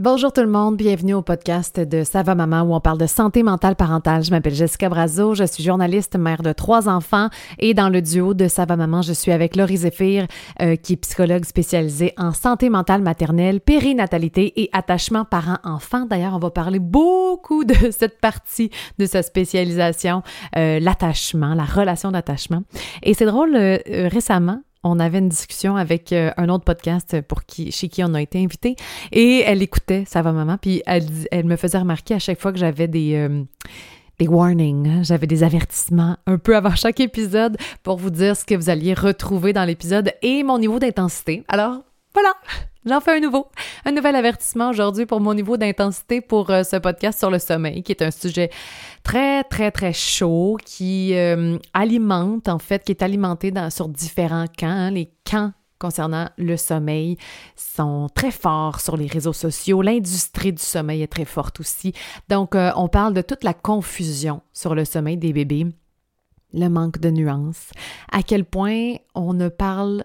Bonjour tout le monde, bienvenue au podcast de Ça va maman où on parle de santé mentale parentale. Je m'appelle Jessica Brazo, je suis journaliste, mère de trois enfants et dans le duo de Ça va maman, je suis avec Laurie Zéphir euh, qui est psychologue spécialisée en santé mentale maternelle, périnatalité et attachement parent-enfant. D'ailleurs, on va parler beaucoup de cette partie de sa spécialisation, euh, l'attachement, la relation d'attachement. Et c'est drôle, euh, récemment, on avait une discussion avec euh, un autre podcast pour qui, chez qui on a été invité. Et elle écoutait Ça va maman, puis elle, me faisait remarquer à chaque fois que j'avais des, euh, warnings, hein, j'avais des avertissements un peu avant chaque épisode pour vous dire ce que vous alliez retrouver dans l'épisode et mon niveau d'intensité. Alors voilà, J'en fais un nouveau, un nouvel avertissement aujourd'hui pour mon niveau d'intensité pour euh, ce podcast sur le sommeil, qui est un sujet très, très, très chaud, qui euh, alimente, en fait, qui est alimenté dans, sur différents camps. Hein. Les camps concernant le sommeil sont très forts sur les réseaux sociaux. L'industrie du sommeil est très forte aussi. Donc, euh, on parle de toute la confusion sur le sommeil des bébés, le manque de nuances, à quel point on ne parle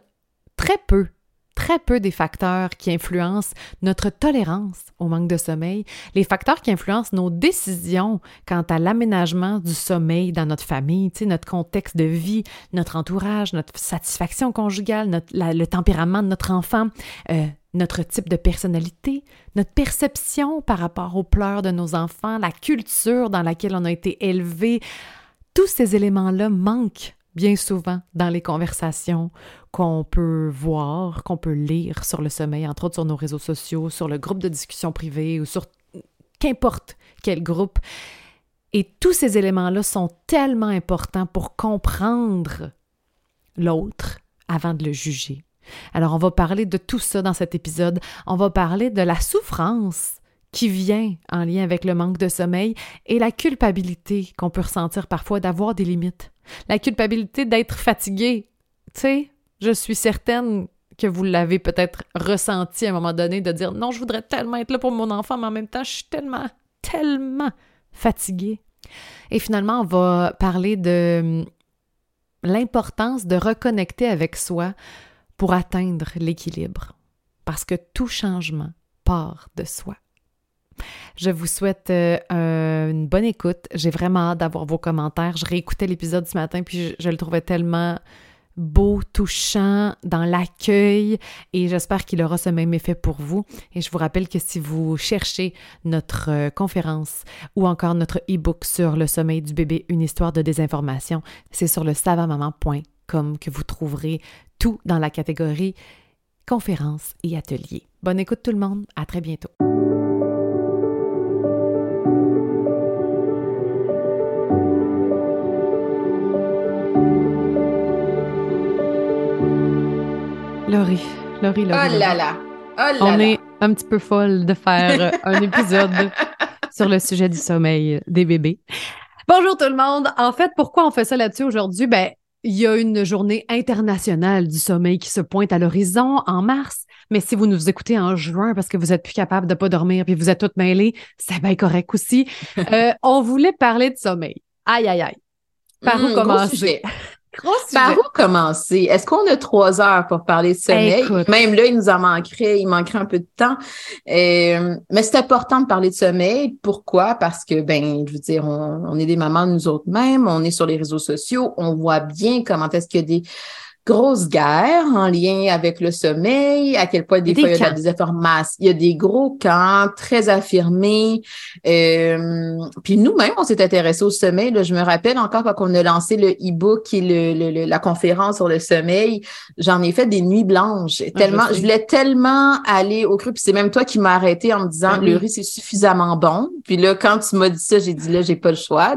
très peu très peu des facteurs qui influencent notre tolérance au manque de sommeil, les facteurs qui influencent nos décisions quant à l'aménagement du sommeil dans notre famille, notre contexte de vie, notre entourage, notre satisfaction conjugale, le tempérament de notre enfant, euh, notre type de personnalité, notre perception par rapport aux pleurs de nos enfants, la culture dans laquelle on a été élevé. Tous ces éléments-là manquent bien souvent dans les conversations qu'on peut voir, qu'on peut lire sur le sommeil, entre autres sur nos réseaux sociaux, sur le groupe de discussion privée ou sur qu'importe quel groupe. Et tous ces éléments-là sont tellement importants pour comprendre l'autre avant de le juger. Alors, on va parler de tout ça dans cet épisode. On va parler de la souffrance qui vient en lien avec le manque de sommeil et la culpabilité qu'on peut ressentir parfois d'avoir des limites. La culpabilité d'être fatigué. Tu sais, je suis certaine que vous l'avez peut-être ressenti à un moment donné de dire non, je voudrais tellement être là pour mon enfant, mais en même temps, je suis tellement, tellement fatiguée. Et finalement, on va parler de hum, l'importance de reconnecter avec soi pour atteindre l'équilibre. Parce que tout changement part de soi. Je vous souhaite euh, une bonne écoute. J'ai vraiment hâte d'avoir vos commentaires. Je réécoutais l'épisode ce matin, puis je le trouvais tellement beau, touchant dans l'accueil et j'espère qu'il aura ce même effet pour vous. Et je vous rappelle que si vous cherchez notre euh, conférence ou encore notre e-book sur le sommeil du bébé, une histoire de désinformation, c'est sur le savamaman.com que vous trouverez tout dans la catégorie conférence et atelier. Bonne écoute tout le monde, à très bientôt. Laurie, Laurie, Laurie. Oh là là! Oh On est un petit peu folle de faire un épisode sur le sujet du sommeil des bébés. Bonjour tout le monde. En fait, pourquoi on fait ça là-dessus aujourd'hui? Ben, il y a une journée internationale du sommeil qui se pointe à l'horizon en mars. Mais si vous nous écoutez en juin parce que vous êtes plus capable de pas dormir puis vous êtes toutes mêlées, c'est bien correct aussi. Euh, on voulait parler de sommeil. Aïe, aïe, aïe. Par où Mmh, commencer? Par où commencer? Est-ce qu'on a trois heures pour parler de sommeil? Écoute. Même là, il nous en manquerait, il manquerait un peu de temps. Euh, mais c'est important de parler de sommeil. Pourquoi? Parce que, ben, je veux dire, on, on est des mamans nous autres mêmes, on est sur les réseaux sociaux, on voit bien comment est-ce qu'il y a des grosses guerres en lien avec le sommeil, à quel point des, Des fois il y a de la camps. désinformation. Il y a des gros camps très affirmés. Euh, puis nous-mêmes, on s'est intéressés au sommeil. Là, je me rappelle encore quand on a lancé le e-book et le, le- le- la conférence sur le sommeil, j'en ai fait des nuits blanches. Tellement, Ah, je je, voulais tellement aller au cru. Puis c'est même toi qui m'as arrêté en me disant oui. le riz c'est suffisamment bon. Puis là, quand tu m'as dit ça, j'ai dit là, j'ai pas le choix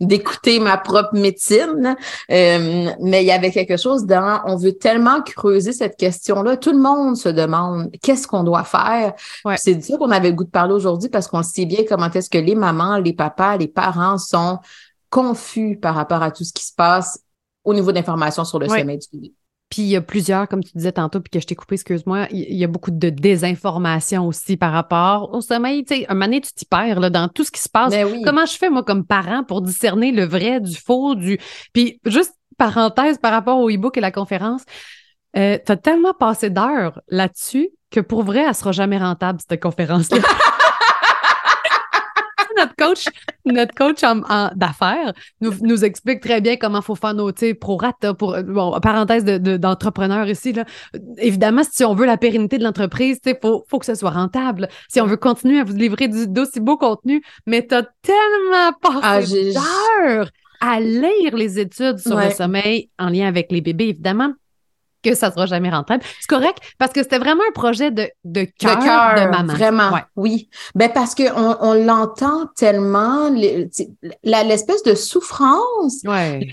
d'écouter ma propre médecine. Euh, mais il y avait quelque chose on veut tellement creuser cette question-là. Tout le monde se demande qu'est-ce qu'on doit faire? Ouais. C'est de ça qu'on avait le goût de parler aujourd'hui parce qu'on sait bien comment est-ce que les mamans, les papas, les parents sont confus par rapport à tout ce qui se passe au niveau d'information sur le Ouais. sommeil du. Puis il y a plusieurs, comme tu disais tantôt, puis que je t'ai coupé, excuse-moi, il y a beaucoup de désinformation aussi par rapport au sommeil. Tu sais, un moment donné, tu t'y perds là, dans tout ce qui se passe. Oui. Comment je fais, moi, comme parent, pour discerner le vrai du faux, du. Puis juste parenthèse par rapport au e-book et la conférence, euh, tu as tellement passé d'heures là-dessus que pour vrai, elle sera jamais rentable, cette conférence-là. notre coach, notre coach en, d'affaires nous, nous, explique très bien comment il faut faire nos pro rata pour bon parenthèse de, d'entrepreneur ici là. Évidemment, si on veut la pérennité de l'entreprise, il faut, faut que ce soit rentable. Si on veut continuer à vous livrer du, d'aussi beau contenu, mais tu as tellement passé ah, à lire les études sur le sommeil en lien avec les bébés, évidemment que ça sera jamais rentable. C'est correct parce que c'était vraiment un projet de, de cœur de, maman. Vraiment, oui. Ben parce qu'on on, l'entend tellement, l'espèce de souffrance, ouais.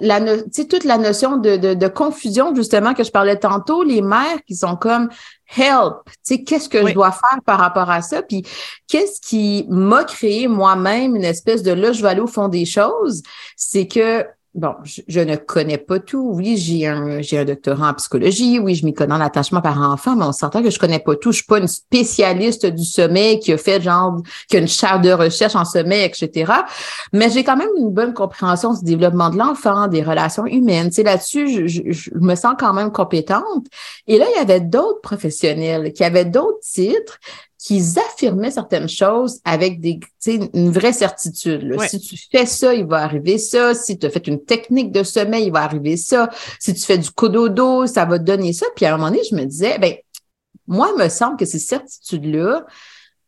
la, toute la notion de, de, de, confusion justement que je parlais tantôt, les mères qui sont comme help, tu sais, qu'est-ce que je dois faire par rapport à ça? Puis qu'est-ce qui m'a créé moi-même une espèce de là, je vais aller au fond des choses, c'est que bon, je, ne connais pas tout. Oui, j'ai un, j'ai un doctorat en psychologie. Oui, je m'y connais en attachement par enfant, mais on s'entend que je connais pas tout. Je suis pas une spécialiste du sommeil qui a fait genre, qui a une chaire de recherche en sommeil, etc. Mais j'ai quand même une bonne compréhension du développement de l'enfant, des relations humaines. Tu sais, là-dessus, je, je, me sens quand même compétente. Et là, il y avait d'autres professionnels qui avaient d'autres titres, qu'ils affirmaient certaines choses avec des, une vraie certitude. Si tu fais ça, il va arriver ça. Si tu as fait une technique de sommeil, il va arriver ça. Si tu fais du cododo, ça va te donner ça. Puis à un moment donné, je me disais, ben, moi, il me semble que ces certitudes-là,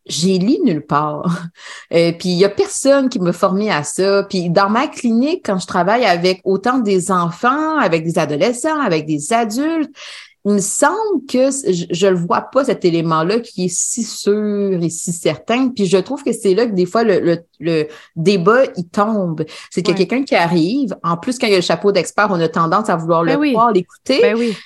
j'ai lu nulle part. Euh, puis il y a personne qui me formé à ça. Puis dans ma clinique, quand je travaille avec autant des enfants, avec des adolescents, avec des adultes, il me semble que je ne le vois pas, cet élément-là qui est si sûr et si certain. Puis je trouve que c'est là que des fois le, le, débat, il tombe. C'est qu'il y a quelqu'un qui arrive. En plus, quand il y a le chapeau d'expert, on a tendance à vouloir le ben voir, l'écouter. Ben oui.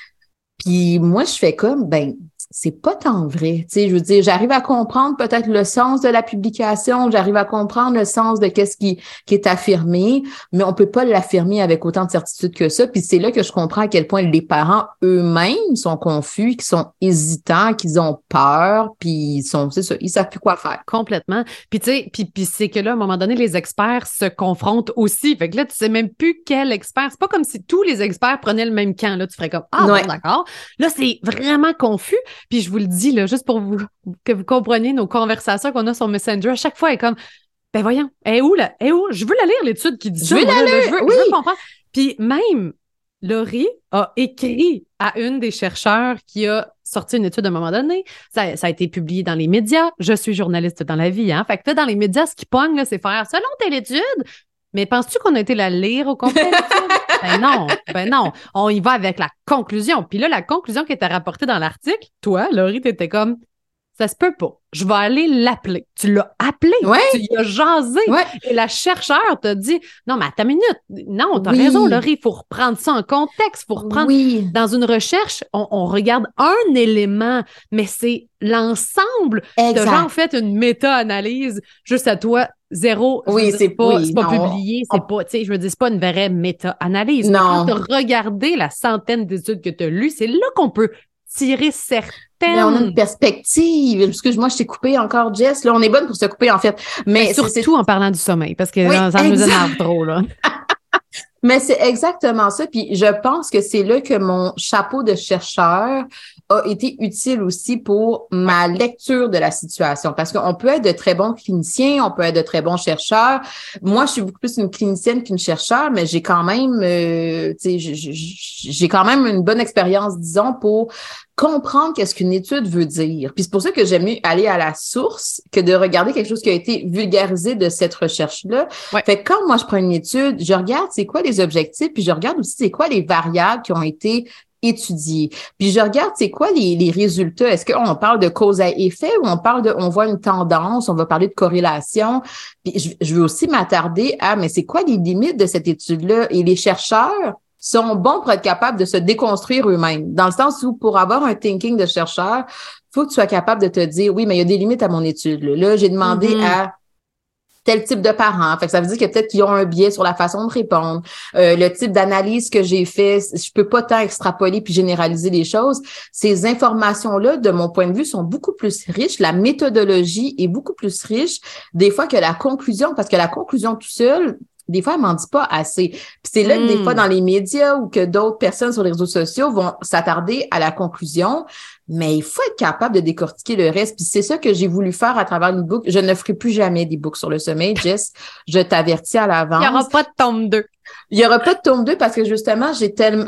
Puis moi, je fais comme, ben, c'est pas tant vrai. Tu sais, je veux dire, j'arrive à comprendre peut-être le sens de la publication, j'arrive à comprendre le sens de qu'est-ce qui, qui est affirmé, mais on peut pas l'affirmer avec autant de certitude que ça. Puis c'est là que je comprends à quel point les parents eux-mêmes sont confus, qu'ils sont hésitants, qu'ils ont peur, puis ils sont, c'est ça, ils savent plus quoi faire. Complètement. Puis tu sais, puis, puis c'est que là, à un moment donné, les experts se confrontent aussi. Fait que là, tu sais même plus quel expert. C'est pas comme si tous les experts prenaient le même camp. Là, tu ferais comme, ah, bon, d'accord. Là, c'est vraiment confus. Puis je vous le dis, là, juste pour vous, que vous compreniez nos conversations qu'on a sur Messenger, à chaque fois, elle est comme, ben voyons, elle est où, là? Elle est où? Je veux la lire, l'étude qui dit je Veux la lire, je, veux, oui. je veux comprendre. Puis même, Laurie a écrit à une des chercheurs qui a sorti une étude à un moment donné. Ça, a été publié dans les médias. Je suis journaliste dans la vie, hein. Fait que dans les médias, ce qui pogne, c'est faire selon telle étude. Mais penses-tu qu'on a été la lire au complet? ben non, ben non. On y va avec la conclusion. Puis là, la conclusion qui était rapportée dans l'article, toi, Laurie, t'étais comme, ça se peut pas. Je vais aller l'appeler. Tu l'as appelé. Ouais. Tu y as jasé. Ouais. Et la chercheur t'a dit, non, mais à ta minute. Non, t'as raison, Laurie. Il faut reprendre ça en contexte. Il faut reprendre. Oui. Dans une recherche, on, on regarde un élément, mais c'est l'ensemble. T'as genre fait une méta-analyse juste à toi zéro. Oui, c'est pas, oui, pas publié, c'est pas, tu sais, je veux dire, c'est pas une vraie méta-analyse. Non. Quand tu regardé la centaine d'études que tu as lues, c'est là qu'on peut tirer certaines. Mais on a une perspective. Excuse-moi, je t'ai coupé encore, Jess. Là, on est bonne pour se couper, en fait. Mais, Mais surtout en parlant du sommeil, parce que oui, ça nous énerve trop, là. Mais c'est exactement ça. Puis je pense que c'est là que mon chapeau de chercheur a été utile aussi pour ma lecture de la situation. Parce qu'on peut être de très bons cliniciens, on peut être de très bons chercheurs. Moi, je suis beaucoup plus une clinicienne qu'une chercheur, mais j'ai quand même, euh, j'ai quand même une bonne expérience, disons, pour comprendre qu'est-ce qu'une étude veut dire. Puis c'est pour ça que j'aime mieux aller à la source que de regarder quelque chose qui a été vulgarisé de cette recherche-là. Ouais. Fait que quand moi je prends une étude, je regarde c'est quoi les objectifs, puis je regarde aussi c'est quoi les variables qui ont été étudiées. Puis je regarde c'est quoi les, les résultats? Est-ce qu'on parle de cause à effet ou on parle de on voit une tendance, on va parler de corrélation? Puis je, je veux aussi m'attarder à mais c'est quoi les limites de cette étude-là? Et les chercheurs sont bons pour être capables de se déconstruire eux-mêmes. Dans le sens où, pour avoir un thinking de chercheur, faut que tu sois capable de te dire, oui, mais il y a des limites à mon étude. Là, là j'ai demandé Mhm. à tel type de parents. Fait que ça veut dire que peut-être qu'ils ont un biais sur la façon de répondre. Euh, le type d'analyse que j'ai fait, je peux pas tant extrapoler puis généraliser les choses. Ces informations-là, de mon point de vue, sont beaucoup plus riches. La méthodologie est beaucoup plus riche des fois que la conclusion, parce que la conclusion tout seul, des fois, elle m'en dit pas assez. Puis c'est là que des fois, dans les médias ou que d'autres personnes sur les réseaux sociaux vont s'attarder à la conclusion. Mais il faut être capable de décortiquer le reste. Puis c'est ça que j'ai voulu faire à travers l'e-book. Je ne ferai plus jamais d'e-book sur le sommeil, Jess. Je t'avertis à l'avance. Il n'y aura pas de tome 2. Il n'y aura pas de tome 2 parce que justement, j'ai tellement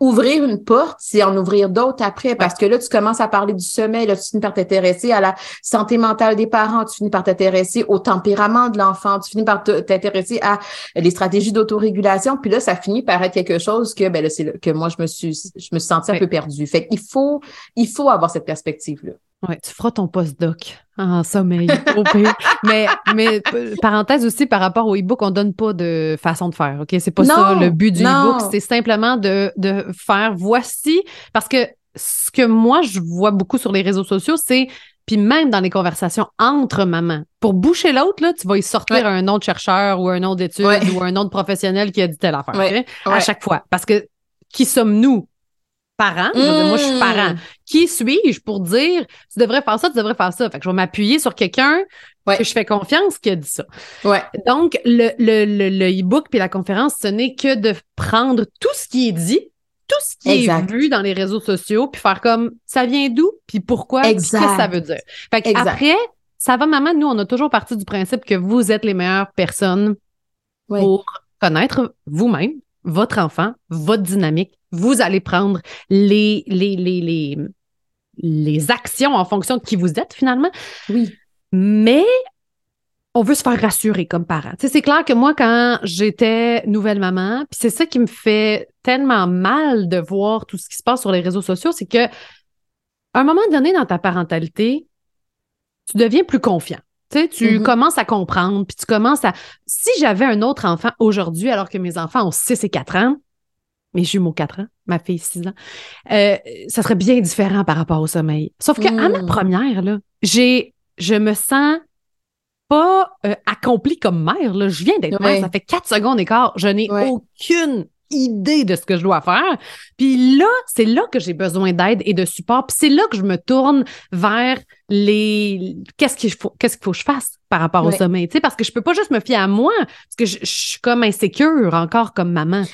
ouvrir une porte, c'est en ouvrir d'autres après, parce que là, tu commences à parler du sommeil, là, tu finis par t'intéresser à la santé mentale des parents, tu finis par t'intéresser au tempérament de l'enfant, tu finis par t'intéresser à les stratégies d'autorégulation, puis là, ça finit par être quelque chose que, ben là, c'est que moi, je me suis, je me suis sentie un peu perdue. Fait qu'il faut, il faut avoir cette perspective-là. Ouais, tu feras ton post-doc en sommeil, mais, mais parenthèse aussi par rapport au e-book, on donne pas de façon de faire, OK? C'est pas ça le but du e-book, c'est simplement de, de faire voici, parce que ce que moi, je vois beaucoup sur les réseaux sociaux, c'est puis même dans les conversations entre mamans. Pour boucher l'autre, là, tu vas y sortir un nom de chercheur ou un nom d'étude ou un nom de professionnel qui a dit telle affaire. À chaque fois. Parce que qui sommes-nous parent. moi, je suis parent. Mmh. Qui suis-je pour dire tu devrais faire ça, tu devrais faire ça? Fait que je vais m'appuyer sur quelqu'un que je fais confiance qui a dit ça. Ouais. Donc, le, le, le, e-book puis la conférence, ce n'est que de prendre tout ce qui est dit, tout ce qui est vu dans les réseaux sociaux, puis faire comme ça vient d'où, puis pourquoi, qu'est-ce que ça veut dire? Fait que après, ça va, maman, nous, on a toujours parti du principe que vous êtes les meilleures personnes pour connaître vous-même, votre enfant, votre dynamique, vous allez prendre les, les, les, les, les actions en fonction de qui vous êtes finalement. Oui. Mais on veut se faire rassurer comme parent. C'est clair que moi, quand j'étais nouvelle maman, puis c'est ça qui me fait tellement mal de voir tout ce qui se passe sur les réseaux sociaux, c'est que à un moment donné dans ta parentalité, tu deviens plus confiant. Tu sais, tu mm-hmm. commences à comprendre, puis tu commences à... Si j'avais un autre enfant aujourd'hui, alors que mes enfants ont 6 et 4 ans, mes jumeaux 4 ans, ma fille 6 ans, euh, ça serait bien différent par rapport au sommeil. Sauf qu'à ma hmm. première, là, j'ai, je me sens pas euh, accomplie comme mère. Là. Je viens d'être mère, ça fait 4 secondes et quart. Je n'ai aucune idée de ce que je dois faire. Puis là, c'est là que j'ai besoin d'aide et de support. Puis c'est là que je me tourne vers les qu'est-ce qu'il faut qu'est-ce qu'il faut que je fasse par rapport au sommeil, tu sais parce que je peux pas juste me fier à moi parce que je, je suis comme insécure encore comme maman.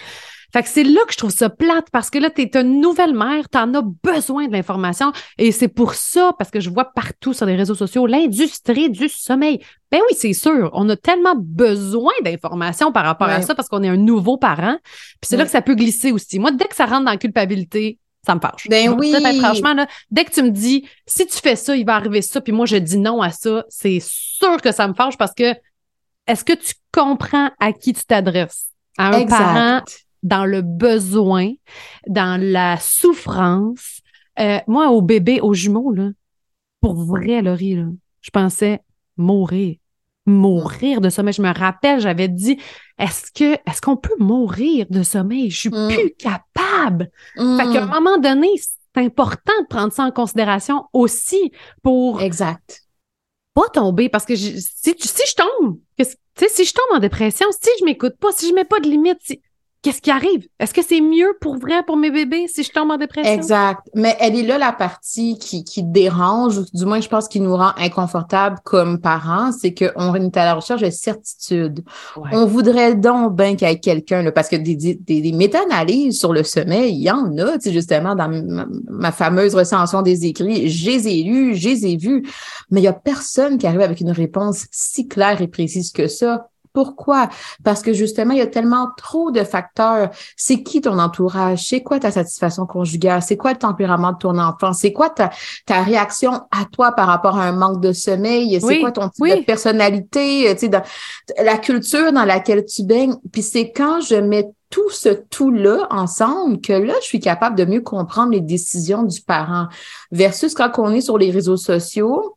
Fait que c'est là que je trouve ça plate parce que là, tu es une nouvelle mère, tu en as besoin de l'information et c'est pour ça, parce que je vois partout sur les réseaux sociaux, l'industrie du sommeil. Ben oui, c'est sûr, on a tellement besoin d'informations par rapport à ça parce qu'on est un nouveau parent. Puis c'est là que ça peut glisser aussi. Moi, dès que ça rentre dans la culpabilité, ça me fâche. Ben oui. franchement, là, dès que tu me dis, si tu fais ça, il va arriver ça, puis moi, je dis non à ça, c'est sûr que ça me fâche parce que est-ce que tu comprends à qui tu t'adresses? À un parent dans le besoin, dans la souffrance. Euh, moi, au bébé, aux jumeaux, là, pour vrai, Laurie, là, je pensais mourir. Mourir de sommeil. Je me rappelle, j'avais dit est-ce que est-ce qu'on peut mourir de sommeil? Je suis mm. plus capable. Fait qu'à un mm. moment donné, c'est important de prendre ça en considération aussi pour exact pas tomber parce que si, si je tombe, si je tombe en dépression, si je m'écoute pas, si je mets pas de limite, si, qu'est-ce qui arrive? Est-ce que c'est mieux pour vrai pour mes bébés si je tombe en dépression? Exact. Mais elle est là la partie qui, qui dérange, ou du moins je pense qui nous rend inconfortable comme parents, c'est qu'on est à la recherche de certitude. On voudrait donc bien qu'il y ait quelqu'un, parce que des, des, des méta-analyses sur le sommeil, il y en a, tu sais, justement, dans ma, fameuse recension des écrits, je les ai lus, je les ai vus, mais il y a personne qui arrive avec une réponse si claire et précise que ça pourquoi? Parce que justement, il y a tellement trop de facteurs. C'est qui ton entourage? C'est quoi ta satisfaction conjugale? C'est quoi le tempérament de ton enfant? C'est quoi ta, ta réaction à toi par rapport à un manque de sommeil? C'est quoi ton type de personnalité? Tu sais, dans, la culture dans laquelle tu baignes. Puis c'est quand je mets tout ce tout-là ensemble que là, je suis capable de mieux comprendre les décisions du parent versus quand on est sur les réseaux sociaux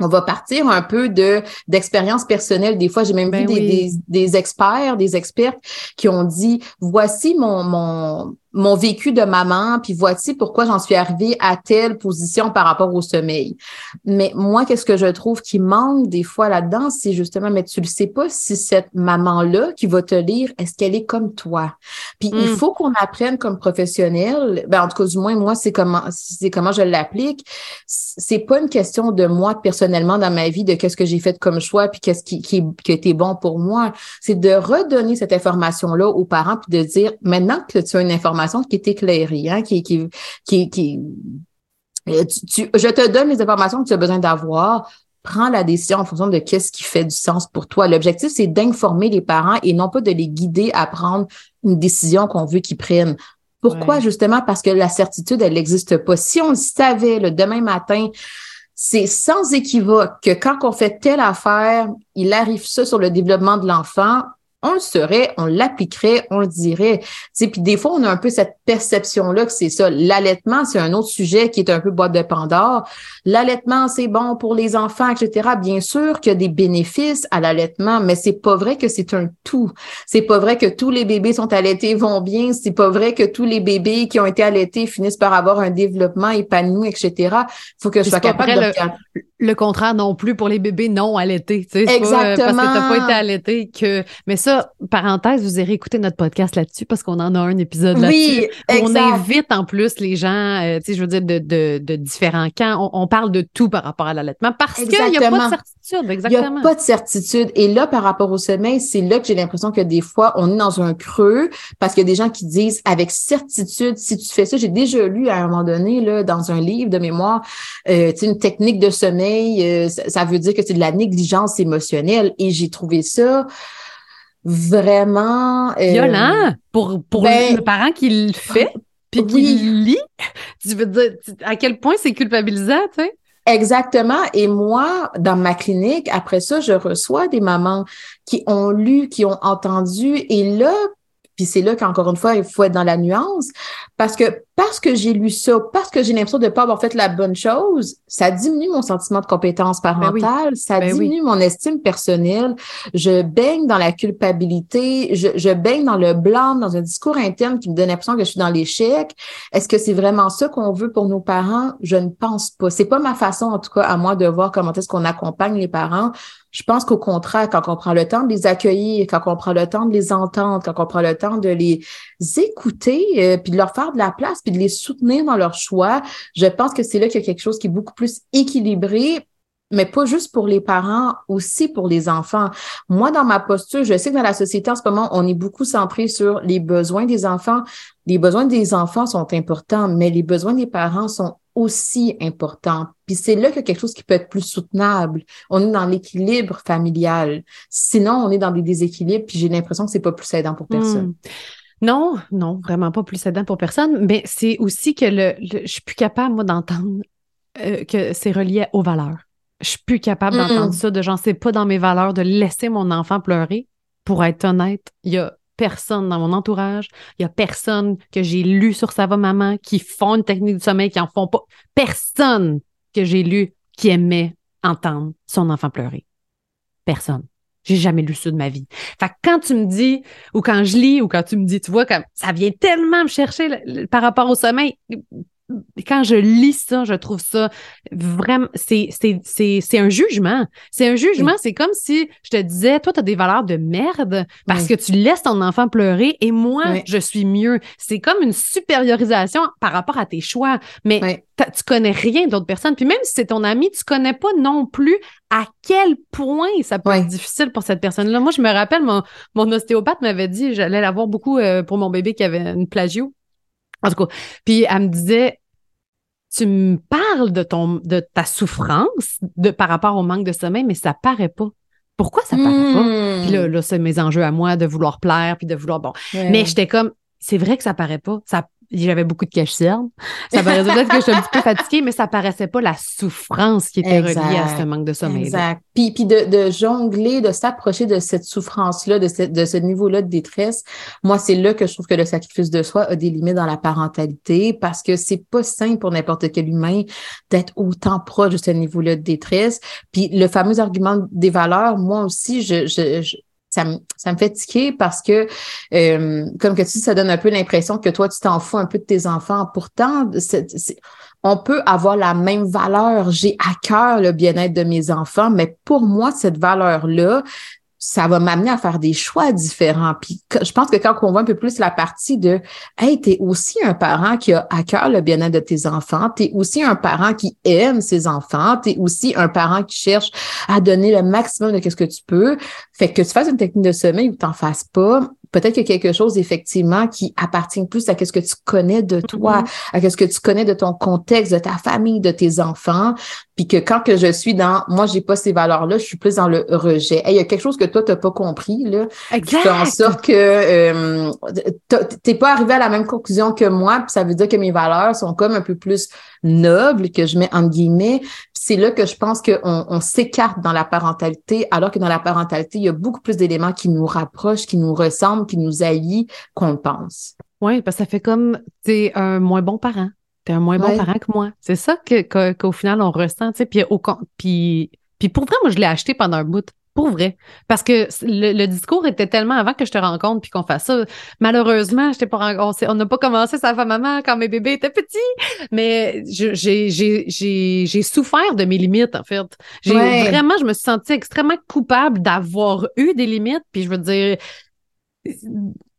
on va partir un peu de d'expérience personnelle. Des fois, j'ai même ben vu des, des, experts, des expertes qui ont dit voici mon, mon mon vécu de maman, puis voici pourquoi j'en suis arrivée à telle position par rapport au sommeil. Mais moi, qu'est-ce que je trouve qui manque des fois là-dedans, c'est justement, mais tu le sais pas si cette maman-là qui va te lire, est-ce qu'elle est comme toi? Puis il hmm. faut qu'on apprenne comme professionnel, ben, en tout cas, du moins, moi, c'est comment, c'est comment je l'applique. C'est pas une question de moi personnellement dans ma vie, de qu'est-ce que j'ai fait comme choix, puis qu'est-ce qui, qui, qui était bon pour moi. C'est de redonner cette information-là aux parents, puis de dire, maintenant que tu as une information information qui est éclairée, hein, qui, qui, qui, qui euh, je te donne les informations que tu as besoin d'avoir. Prends la décision en fonction de qu'est-ce qui fait du sens pour toi. L'objectif, c'est d'informer les parents et non pas de les guider à prendre une décision qu'on veut qu'ils prennent. Pourquoi? Justement parce que la certitude, elle n'existe pas. Si on le savait le demain matin, c'est sans équivoque que quand on fait telle affaire, il arrive ça sur le développement de l'enfant, on le serait, on l'appliquerait, on le dirait. Puis des fois, on a un peu cette perception-là que c'est ça. L'allaitement, c'est un autre sujet qui est un peu boîte de Pandore. L'allaitement, c'est bon pour les enfants, etc. Bien sûr qu'il y a des bénéfices à l'allaitement, mais c'est pas vrai que c'est un tout. C'est pas vrai que tous les bébés sont allaités vont bien. C'est pas vrai que tous les bébés qui ont été allaités finissent par avoir un développement épanoui, etc. Il faut que je sois capable de... Le, le, contraire non plus pour les bébés non allaités. Tu sais, Exactement. Pas, parce que t'as pas été allaité que... Mais ça, parenthèse, vous irez écouter notre podcast là-dessus parce qu'on en a un épisode là-dessus. Oui, on invite en plus les gens, euh, tu sais, je veux dire, de, de, de différents camps. On, parle de tout par rapport à l'allaitement parce qu'il n'y a pas de certitude. Exactement. Il n'y a pas de certitude. Et là, par rapport au sommeil, c'est là que j'ai l'impression que des fois, on est dans un creux parce qu'il y a des gens qui disent avec certitude, si tu fais ça, j'ai déjà lu à un moment donné, là, dans un livre de mémoire, euh, tu sais, une technique de sommeil, euh, ça, veut dire que c'est de la négligence émotionnelle. Et j'ai trouvé ça vraiment... Euh, Violent pour, pour ben, le parent qui le fait puis qui lit. Tu veux dire, à quel point c'est culpabilisant, tu sais? Exactement. Et moi, dans ma clinique, après ça, je reçois des mamans qui ont lu, qui ont entendu. Et là, puis c'est là qu'encore une fois, il faut être dans la nuance. Parce que parce que j'ai lu ça, parce que j'ai l'impression de ne pas avoir fait la bonne chose, ça diminue mon sentiment de compétence ben parentale, ça ben diminue mon estime personnelle. Je baigne dans la culpabilité, je, je baigne dans le blanc, dans un discours interne qui me donne l'impression que je suis dans l'échec. Est-ce que c'est vraiment ça qu'on veut pour nos parents? Je ne pense pas. C'est pas ma façon, en tout cas, à moi de voir comment est-ce qu'on accompagne les parents. Je pense qu'au contraire, quand on prend le temps de les accueillir, quand on prend le temps de les entendre, quand on prend le temps de les écouter, euh, puis de leur faire de la place, puis de les soutenir dans leur choix, je pense que c'est là qu'il y a quelque chose qui est beaucoup plus équilibré mais pas juste pour les parents, aussi pour les enfants. Moi, dans ma posture, je sais que dans la société en ce moment, on est beaucoup centré sur les besoins des enfants. Les besoins des enfants sont importants, mais les besoins des parents sont aussi importants. Puis c'est là qu'il y a quelque chose qui peut être plus soutenable. On est dans l'équilibre familial. Sinon, on est dans des déséquilibres, puis j'ai l'impression que c'est pas plus aidant pour personne. Hmm. Non, non, vraiment pas plus aidant pour personne, mais c'est aussi que le, je suis plus capable, moi, d'entendre euh, que c'est relié aux valeurs. Je suis plus capable d'entendre ça, de genre, c'est pas dans mes valeurs de laisser mon enfant pleurer. Pour être honnête, il y a personne dans mon entourage, il y a personne que j'ai lu sur Ça va maman qui font une technique du sommeil, qui en font pas. Personne que j'ai lu qui aimait entendre son enfant pleurer. Personne. J'ai jamais lu ça de ma vie. Fait que quand tu me dis, ou quand je lis, ou quand tu me dis, tu vois, comme ça vient tellement me chercher par rapport au sommeil, quand je lis ça, je trouve ça vraiment, c'est, c'est, c'est, c'est un jugement. C'est un jugement. C'est comme si je te disais, toi, tu as des valeurs de merde parce que tu laisses ton enfant pleurer et moi, je suis mieux. C'est comme une supériorisation par rapport à tes choix. Mais tu connais rien d'autres personnes. Puis même si c'est ton ami, tu connais pas non plus à quel point ça peut être difficile pour cette personne-là. Moi, je me rappelle, mon, mon ostéopathe m'avait dit, j'allais l'avoir beaucoup euh, pour mon bébé qui avait une plagio. En tout cas, puis elle me disait, tu me parles de ton de ta souffrance de par rapport au manque de sommeil, mais ça paraît pas. Pourquoi ça paraît pas? Puis là, hmm. là c'est mes enjeux à moi de vouloir plaire puis de vouloir bon. Mais j'étais comme c'est vrai que ça paraît pas. Ça j'avais beaucoup de cache Ça paraissait peut-être que j'étais un petit peu fatiguée, mais ça paraissait pas la souffrance qui était reliée à ce manque de sommeil. Exact. Puis, puis de, de jongler, de s'approcher de cette souffrance-là, de, ce, de ce niveau-là de détresse, moi, c'est là que je trouve que le sacrifice de soi a des limites dans la parentalité parce que c'est pas simple pour n'importe quel humain d'être autant proche de ce niveau-là de détresse. Puis le fameux argument des valeurs, moi aussi, je, je ça me, ça me fait tiquer parce que, euh, comme que tu dis, ça donne un peu l'impression que toi, tu t'en fous un peu de tes enfants. Pourtant, on peut avoir la même valeur. J'ai à cœur le bien-être de mes enfants, mais pour moi, cette valeur-là, ça va m'amener à faire des choix différents. Puis je pense que quand on voit un peu plus la partie de Hey, t'es aussi un parent qui a à cœur le bien-être de tes enfants, t'es aussi un parent qui aime ses enfants, t'es aussi un parent qui cherche à donner le maximum de ce que tu peux. Fait que tu fasses une technique de sommeil ou t'en fasses pas, peut-être qu'il y a quelque chose effectivement qui appartient plus à ce que tu connais de toi, mm-hmm. à ce que tu connais de ton contexte, de ta famille, de tes enfants, puis que quand que je suis dans moi j'ai pas ces valeurs là, je suis plus dans le rejet. Il y a quelque chose que toi t'as pas compris là, exact. qui en sorte que euh, t'es pas arrivé à la même conclusion que moi, puis ça veut dire que mes valeurs sont comme un peu plus nobles que je mets en guillemets. C'est là que je pense qu'on on, s'écarte dans la parentalité, alors que dans la parentalité il y a beaucoup plus d'éléments qui nous rapprochent, qui nous ressemblent, qui nous allient qu'on pense. Oui, parce que ça fait comme t'es un moins bon parent. T'es un moins bon parent que moi. C'est ça que, qu'au final on ressent, tu sais. Puis, au, puis, puis pour vrai, moi, je l'ai acheté pendant un bout. Pour vrai. Parce que le, discours était tellement avant que je te rencontre puis qu'on fasse ça. Malheureusement, j'étais pas on n'a pas commencé sa femme maman quand mes bébés étaient petits. Mais j'ai souffert de mes limites, en fait. J'ai vraiment, je me suis sentie extrêmement coupable d'avoir eu des limites. Puis je veux dire,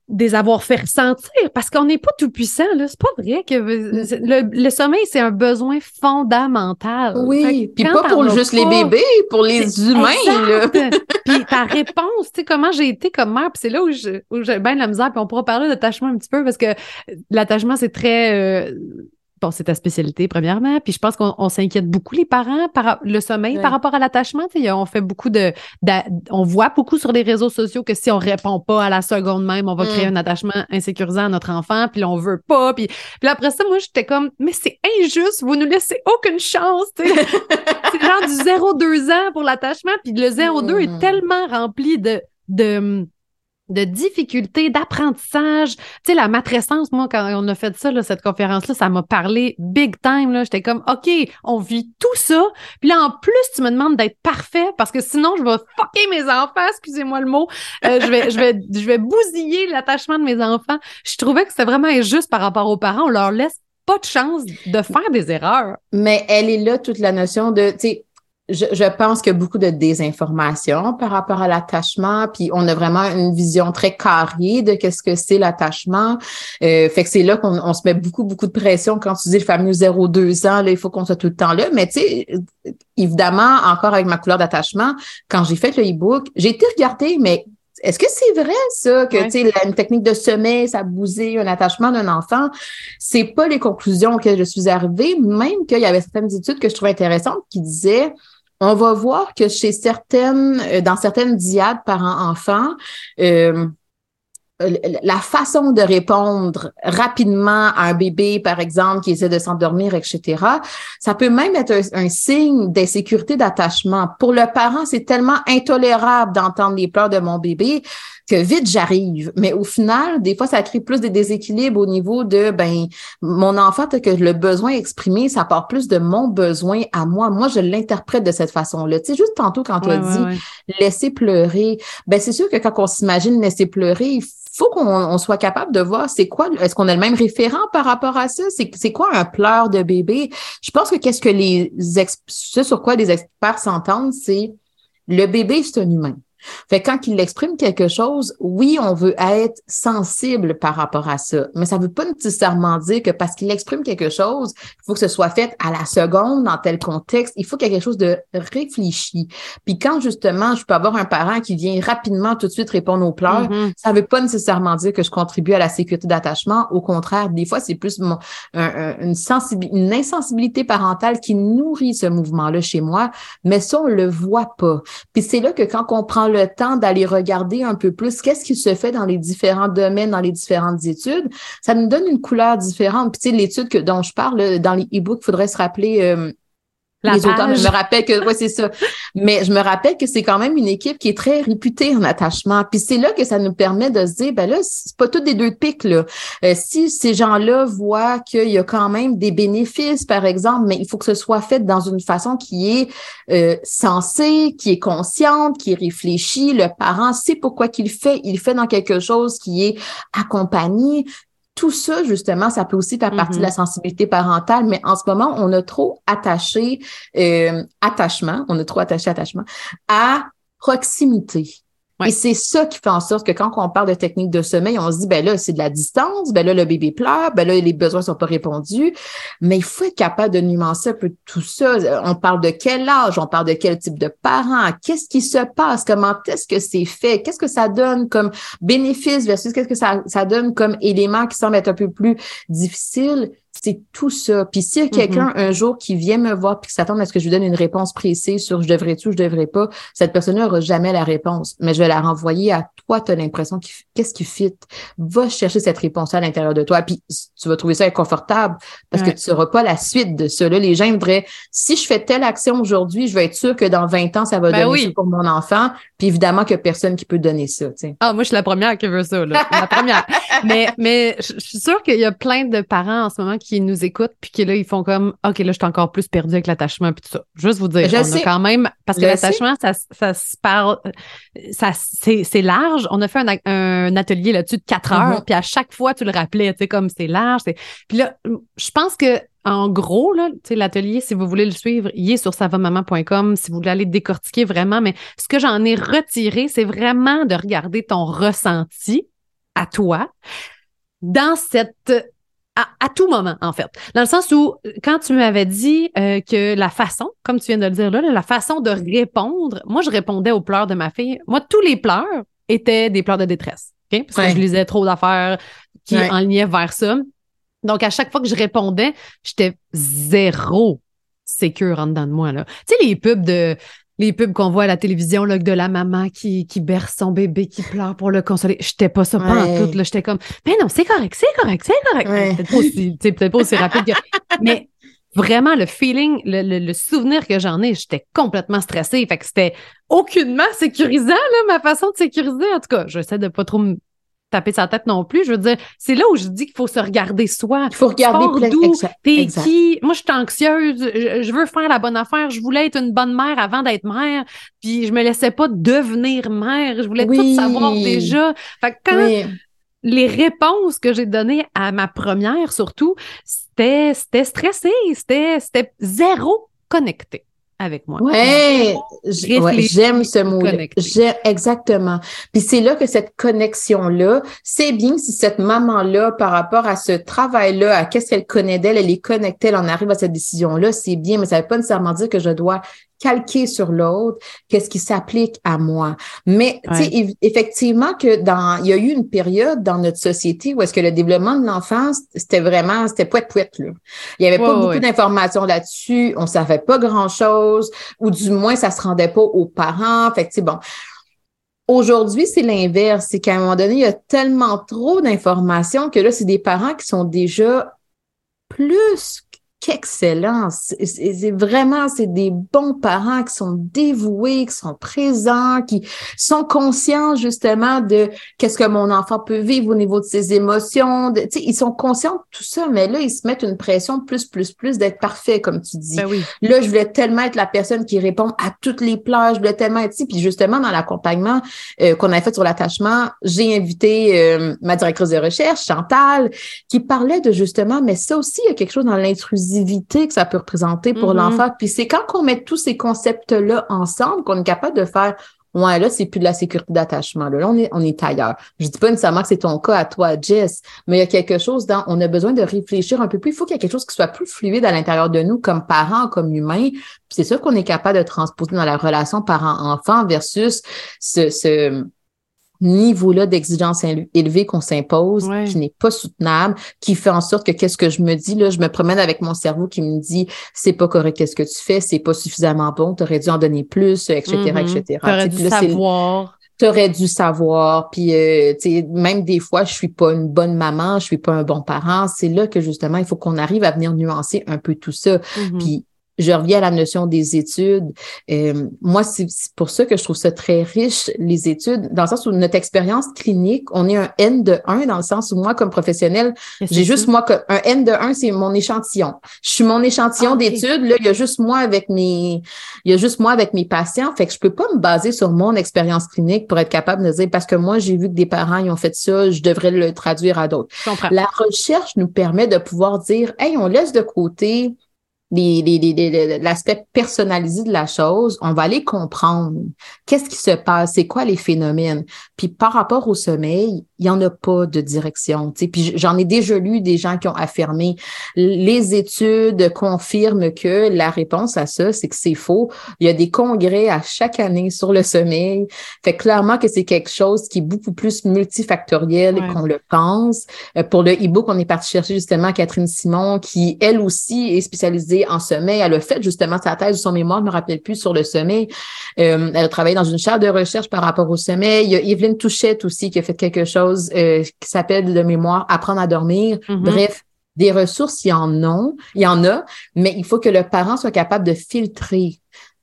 des avoir fait ressentir parce qu'on n'est pas tout puissant là c'est pas vrai que mm. le, sommeil c'est un besoin fondamental oui puis pas pour juste les bébés pour les humains là. puis ta réponse tu sais comment j'ai été comme mère puis c'est là où j'ai bien la misère puis on pourra parler d'attachement un petit peu parce que l'attachement c'est très euh, Bon, c'est ta spécialité, premièrement. Puis je pense qu'on s'inquiète beaucoup, les parents, par le sommeil par rapport à l'attachement. On fait beaucoup de, On voit beaucoup sur les réseaux sociaux que si on répond pas à la seconde même, on va créer mm. un attachement insécurisant à notre enfant, puis là, on veut pas. Puis, puis après ça, moi, j'étais comme, mais c'est injuste, vous nous laissez aucune chance. c'est genre du 0-2 ans pour l'attachement, puis le 0-2 est mm. tellement rempli de, de de difficultés, d'apprentissage. Tu sais, la matrescence, moi, quand on a fait ça, là, cette conférence-là, ça m'a parlé big time. Là. J'étais comme, OK, on vit tout ça. Puis là, en plus, tu me demandes d'être parfait parce que sinon, je vais fucker mes enfants, excusez-moi le mot. Euh, je, vais, je, vais, je vais bousiller l'attachement de mes enfants. Je trouvais que c'était vraiment injuste par rapport aux parents. On leur laisse pas de chance de faire des erreurs. Mais elle est là toute la notion de, tu je, je, pense qu'il y a beaucoup de désinformation par rapport à l'attachement, puis on a vraiment une vision très carrée de qu'est-ce que c'est l'attachement. Euh, fait que c'est là qu'on on se met beaucoup, beaucoup de pression quand tu dis le fameux 0-2 ans, là, il faut qu'on soit tout le temps là. Mais tu sais, évidemment, encore avec ma couleur d'attachement, quand j'ai fait le e-book, j'ai été regarder, mais est-ce que c'est vrai ça que tu sais une technique de sommeil, ça bousait un attachement d'un enfant? C'est pas les conclusions auxquelles je suis arrivée, même qu'il y avait certaines études que je trouvais intéressantes qui disaient on va voir que chez certaines, euh, dans certaines diades parents-enfants, euh, la façon de répondre rapidement à un bébé, par exemple, qui essaie de s'endormir, etc., ça peut même être un, signe d'insécurité d'attachement. Pour le parent, c'est tellement intolérable d'entendre les pleurs de mon bébé que vite j'arrive. Mais au final, des fois, ça crée plus de déséquilibre au niveau de, ben, mon enfant, que le besoin exprimé, ça part plus de mon besoin à moi. Moi, je l'interprète de cette façon-là. Tu sais, juste tantôt, quand tu as dit laisser pleurer, ben, c'est sûr que quand on s'imagine laisser pleurer, il faut qu'on soit capable de voir c'est quoi, est-ce qu'on a le même référent par rapport à ça? C'est quoi un pleur de bébé? Je pense que qu'est-ce que les, ce sur quoi les experts s'entendent, c'est le bébé, c'est un humain. Fait quand il exprime quelque chose, oui, on veut être sensible par rapport à ça, mais ça ne veut pas nécessairement dire que parce qu'il exprime quelque chose, il faut que ce soit fait à la seconde, dans tel contexte. Il faut qu'il y ait quelque chose de réfléchi. Puis quand justement, je peux avoir un parent qui vient rapidement tout de suite répondre aux pleurs, mm-hmm. ça ne veut pas nécessairement dire que je contribue à la sécurité d'attachement. Au contraire, des fois, c'est plus mon, une, une insensibilité parentale qui nourrit ce mouvement-là chez moi, mais ça, on le voit pas. Puis c'est là que quand on prend le temps d'aller regarder un peu plus qu'est-ce qui se fait dans les différents domaines, dans les différentes études, ça nous donne une couleur différente. Puis tu l'étude que, dont je parle dans les e-books, il faudrait se rappeler euh, les auteurs, je me rappelle que, ouais, c'est ça. Mais je me rappelle que c'est quand même une équipe qui est très réputée en attachement. Puis c'est là que ça nous permet de se dire, ben là, c'est pas toutes des deux pics, là. Euh, si ces gens-là voient qu'il y a quand même des bénéfices, par exemple, mais il faut que ce soit fait dans une façon qui est euh, sensée, qui est consciente, qui est réfléchie. Le parent sait pourquoi qu'il fait. Il fait dans quelque chose qui est accompagné tout ça, justement, ça peut aussi faire partie de la mm-hmm. sensibilité parentale, mais en ce moment, on a trop attaché euh, attachement, on a trop attaché attachement à proximité. Et c'est ça qui fait en sorte que quand on parle de technique de sommeil, on se dit, ben là, c'est de la distance, ben là, le bébé pleure, ben là, les besoins sont pas répondus. Mais il faut être capable de nuancer un peu tout ça. On parle de quel âge, on parle de quel type de parents, qu'est-ce qui se passe, comment est-ce que c'est fait, qu'est-ce que ça donne comme bénéfice versus qu'est-ce que ça, ça donne comme élément qui semble être un peu plus difficile c'est tout ça. Puis s'il y a quelqu'un mm-hmm. un jour qui vient me voir puis qui s'attend à ce que je lui donne une réponse précise sur je devrais-tu ou je devrais pas, cette personne n'aura jamais la réponse. Mais je vais la renvoyer à toi, tu as l'impression qu'est-ce qui fit? Va chercher cette réponse à l'intérieur de toi. Puis tu vas trouver ça inconfortable parce que tu ne sauras pas la suite de ça. les gens voudraient, si je fais telle action aujourd'hui, je vais être sûr que dans 20 ans, ça va ben donner ça pour mon enfant. Puis évidemment qu'il n'y a personne qui peut donner ça. Ah, moi, je suis la première qui veut ça. Là. La première. mais mais je suis sûre qu'il y a plein de parents en ce moment qui nous écoutent puis qui là, ils font comme OK, là, je suis encore plus perdue avec l'attachement puis tout ça. Juste vous dire, on a quand même parce que l'attachement, ça, ça se parle ça c'est large. On a fait un, atelier là-dessus de quatre heures, mm-hmm. puis à chaque fois, tu le rappelais, tu sais, comme c'est large. Puis là, je pense que en gros, là, l'atelier, si vous voulez le suivre, il est sur savamaman.com si vous voulez aller décortiquer vraiment. Mais ce que j'en ai retiré, c'est vraiment de regarder ton ressenti à toi dans cette à, tout moment, en fait. Dans le sens où, quand tu m'avais dit euh, que la façon, comme tu viens de le dire là, la façon de répondre, moi, je répondais aux pleurs de ma fille. Moi, tous les pleurs étaient des pleurs de détresse. Parce que je lisais trop d'affaires qui ouais. enlignaient vers ça. Donc, à chaque fois que je répondais, j'étais zéro sécure en dedans de moi. Là. Tu sais, les pubs de les pubs qu'on voit à la télévision là, de la maman qui, qui berce son bébé, qui pleure pour le consoler. J'étais pas ça, pas en tout. J'étais comme, mais non, c'est correct, c'est correct, c'est correct. Peut-être pas, aussi, peut pas aussi rapide que... Mais vraiment, le feeling, le, le, souvenir que j'en ai, j'étais complètement stressée. Fait que c'était aucunement sécurisant, là, ma façon de sécuriser. En tout cas, j'essaie de pas trop me taper sa tête non plus. Je veux dire, c'est là où je dis qu'il faut se regarder soi. Il faut regarder d'où? T'es qui? Moi, je suis anxieuse. Je, veux faire la bonne affaire. Je voulais être une bonne mère avant d'être mère. Puis je me laissais pas devenir mère. Je voulais tout savoir déjà. Fait que quand les réponses que j'ai données à ma première, surtout, c'était stressé. C'était c'était zéro connecté avec moi. Ouais, j'aime ce mot. Exactement. Puis c'est là que cette connexion-là, c'est bien si cette maman-là, par rapport à ce travail-là, à qu'est-ce qu'elle connaît d'elle, elle est connectée, elle en arrive à cette décision-là, c'est bien, mais ça ne veut pas nécessairement dire que je dois calquer sur l'autre, qu'est-ce qui s'applique à moi. Mais sais, effectivement que dans, il y a eu une période dans notre société où est-ce que le développement de l'enfance, c'était vraiment, c'était poète poète là. Il y avait pas beaucoup d'informations là-dessus, on savait pas grand-chose, ou du moins ça se rendait pas aux parents. Fait que bon. Aujourd'hui, c'est l'inverse. C'est qu'à un moment donné, il y a tellement trop d'informations que là, c'est des parents qui sont déjà plus qu'excellence. C'est vraiment, c'est des bons parents qui sont dévoués, qui sont présents, qui sont conscients justement de qu'est-ce que mon enfant peut vivre au niveau de ses émotions. De, ils sont conscients de tout ça, mais là, ils se mettent une pression plus, plus, plus d'être parfait, comme tu dis. Ben oui. Là, je voulais tellement être la personne qui répond à toutes les plages, je voulais tellement être ici. Puis justement, dans l'accompagnement euh, qu'on a fait sur l'attachement, j'ai invité euh, ma directrice de recherche, Chantal, qui parlait de justement, mais ça aussi, il y a quelque chose dans que ça peut représenter pour mm-hmm. l'enfant. Puis c'est quand on met tous ces concepts-là ensemble qu'on est capable de faire Ouais, là, c'est plus de la sécurité d'attachement. Là. on est, on est ailleurs. Je dis pas nécessairement que c'est ton cas à toi, Jess, mais il y a quelque chose dans, on a besoin de réfléchir un peu plus. Il faut qu'il y ait quelque chose qui soit plus fluide à l'intérieur de nous comme parents, comme humains. c'est ça qu'on est capable de transposer dans la relation parent-enfant versus ce, ce, niveau-là d'exigence élevée qu'on s'impose, qui n'est pas soutenable, qui fait en sorte que qu'est-ce que je me dis, là, je me promène avec mon cerveau qui me dit c'est pas correct qu'est-ce que tu fais, c'est pas suffisamment bon, tu aurais dû en donner plus, etc., etc. Tu aurais dû savoir. Tu aurais dû savoir. Puis, euh, même des fois, je suis pas une bonne maman, je suis pas un bon parent. C'est là que justement, il faut qu'on arrive à venir nuancer un peu tout ça. Mm-hmm. Puis, je reviens à la notion des études. Euh, moi, c'est pour ça que je trouve ça très riche, les études, dans le sens où notre expérience clinique, on est un N de 1, dans le sens où moi, comme professionnel, j'ai juste moi, un N de 1, c'est mon échantillon. Je suis mon échantillon ah, d'études. Là, il y a juste moi avec mes, il y a juste moi avec mes patients. Fait que je peux pas me baser sur mon expérience clinique pour être capable de dire, parce que moi, j'ai vu que des parents, ils ont fait ça, je devrais le traduire à d'autres. La recherche nous permet de pouvoir dire, hey, on laisse de côté l'aspect personnalisé de la chose, on va aller comprendre qu'est-ce qui se passe, c'est quoi les phénomènes. Puis par rapport au sommeil, il n'y en a pas de direction. Tu sais. Puis j'en ai déjà lu des gens qui ont affirmé les études confirment que la réponse à ça, c'est que c'est faux. Il y a des congrès à chaque année sur le sommeil. Fait clairement que c'est quelque chose qui est beaucoup plus multifactoriel qu'on le pense. Euh, pour le e-book, on est parti chercher justement Catherine Simon, qui elle aussi est spécialisée en sommeil. Elle a fait justement sa thèse ou son mémoire, je ne me rappelle plus, sur le sommeil. Euh, elle a travaillé dans une chaire de recherche par rapport au sommeil. Il y a Evelyne Touchette aussi qui a fait quelque chose euh, qui s'appelle de mémoire Apprendre à dormir. Mm-hmm. Bref, des ressources, il y en a, il y en a, mais il faut que le parent soit capable de filtrer.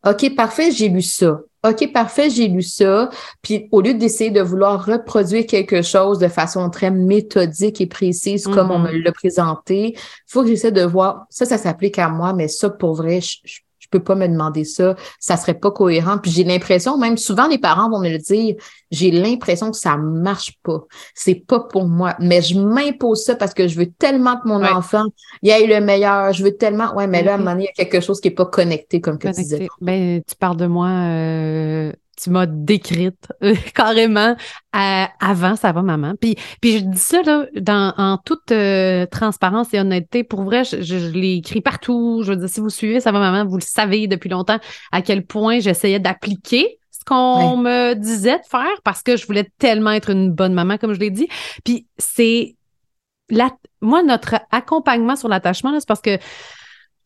OK, parfait, j'ai lu ça. OK, parfait, j'ai lu ça. Puis au lieu d'essayer de vouloir reproduire quelque chose de façon très méthodique et précise comme on mm-hmm. me l'a présenté, il faut que j'essaie de voir, ça, ça s'applique à moi, mais ça, pour vrai, je, je peux pas me demander ça, ça serait pas cohérent. Puis j'ai l'impression, même souvent les parents vont me le dire, j'ai l'impression que ça marche pas. C'est pas pour moi. Mais je m'impose ça parce que je veux tellement que mon enfant y ait le meilleur. Je veux tellement. Ouais, mais là, à un moment donné, il y a quelque chose qui est pas connecté, comme que tu disais. Ben, tu parles de moi. Euh, tu m'as décrite euh, carrément avant ça va maman. Puis, puis je dis ça là, dans, en toute euh, transparence et honnêteté. Pour vrai, je, je, l'ai écrit partout. Je veux dire, si vous suivez ça va maman, vous le savez depuis longtemps à quel point j'essayais d'appliquer ce qu'on me disait de faire parce que je voulais tellement être une bonne maman, comme je l'ai dit. Puis c'est la, moi, notre accompagnement sur l'attachement, c'est parce que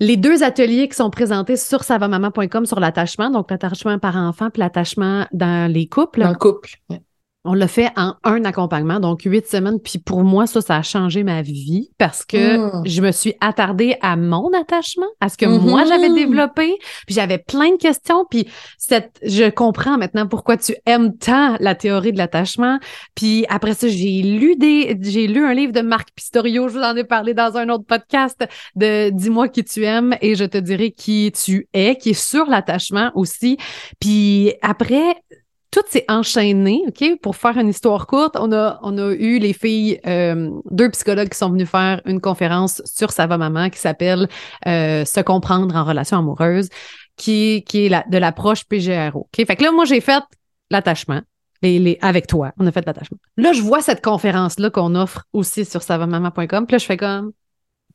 les deux ateliers qui sont présentés sur savamaman.com sur l'attachement, donc l'attachement par enfant puis l'attachement dans les couples. Dans le couple. On l'a fait en un accompagnement, donc huit semaines. Puis pour moi, ça, ça a changé ma vie parce que hmm. je me suis attardée à mon attachement, à ce que moi j'avais mm-hmm. développé. Puis j'avais plein de questions. Puis cette, je comprends maintenant pourquoi tu aimes tant la théorie de l'attachement. Puis après ça, j'ai lu des, j'ai lu un livre de Marc Pistorio. Je vous en ai parlé dans un autre podcast de Dis-moi qui tu aimes et je te dirai qui tu es, qui est sur l'attachement aussi. Puis après, tout s'est enchaîné, OK? Pour faire une histoire courte, on a, on a eu les filles, euh, deux psychologues qui sont venus faire une conférence sur Ça va maman qui s'appelle euh, Se comprendre en relation amoureuse, qui, qui est la, de l'approche PGRO. OK? Fait que là, moi, j'ai fait l'attachement. Les, les, avec toi, on a fait l'attachement. Là, je vois cette conférence-là qu'on offre aussi sur savamaman.com. Puis là, je fais comme.